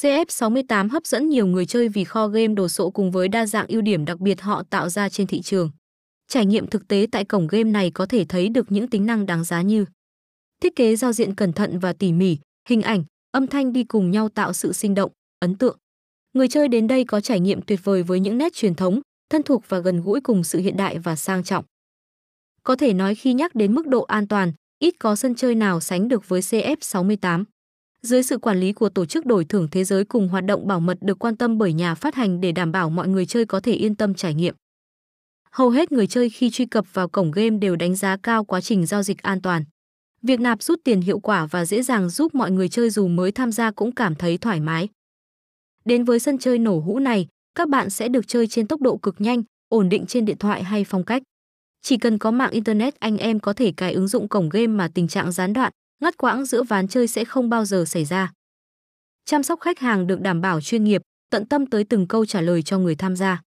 CF68 hấp dẫn nhiều người chơi vì kho game đồ sộ cùng với đa dạng ưu điểm đặc biệt họ tạo ra trên thị trường. Trải nghiệm thực tế tại cổng game này có thể thấy được những tính năng đáng giá như thiết kế giao diện cẩn thận và tỉ mỉ, hình ảnh, âm thanh đi cùng nhau tạo sự sinh động, ấn tượng. Người chơi đến đây có trải nghiệm tuyệt vời với những nét truyền thống, thân thuộc và gần gũi cùng sự hiện đại và sang trọng. Có thể nói khi nhắc đến mức độ an toàn, ít có sân chơi nào sánh được với CF68. Dưới sự quản lý của tổ chức đổi thưởng thế giới cùng hoạt động bảo mật được quan tâm bởi nhà phát hành để đảm bảo mọi người chơi có thể yên tâm trải nghiệm. Hầu hết người chơi khi truy cập vào cổng game đều đánh giá cao quá trình giao dịch an toàn. Việc nạp rút tiền hiệu quả và dễ dàng giúp mọi người chơi dù mới tham gia cũng cảm thấy thoải mái. Đến với sân chơi nổ hũ này, các bạn sẽ được chơi trên tốc độ cực nhanh, ổn định trên điện thoại hay phong cách. Chỉ cần có mạng internet anh em có thể cài ứng dụng cổng game mà tình trạng gián đoạn, ngắt quãng giữa ván chơi sẽ không bao giờ xảy ra. Chăm sóc khách hàng được đảm bảo chuyên nghiệp, tận tâm tới từng câu trả lời cho người tham gia.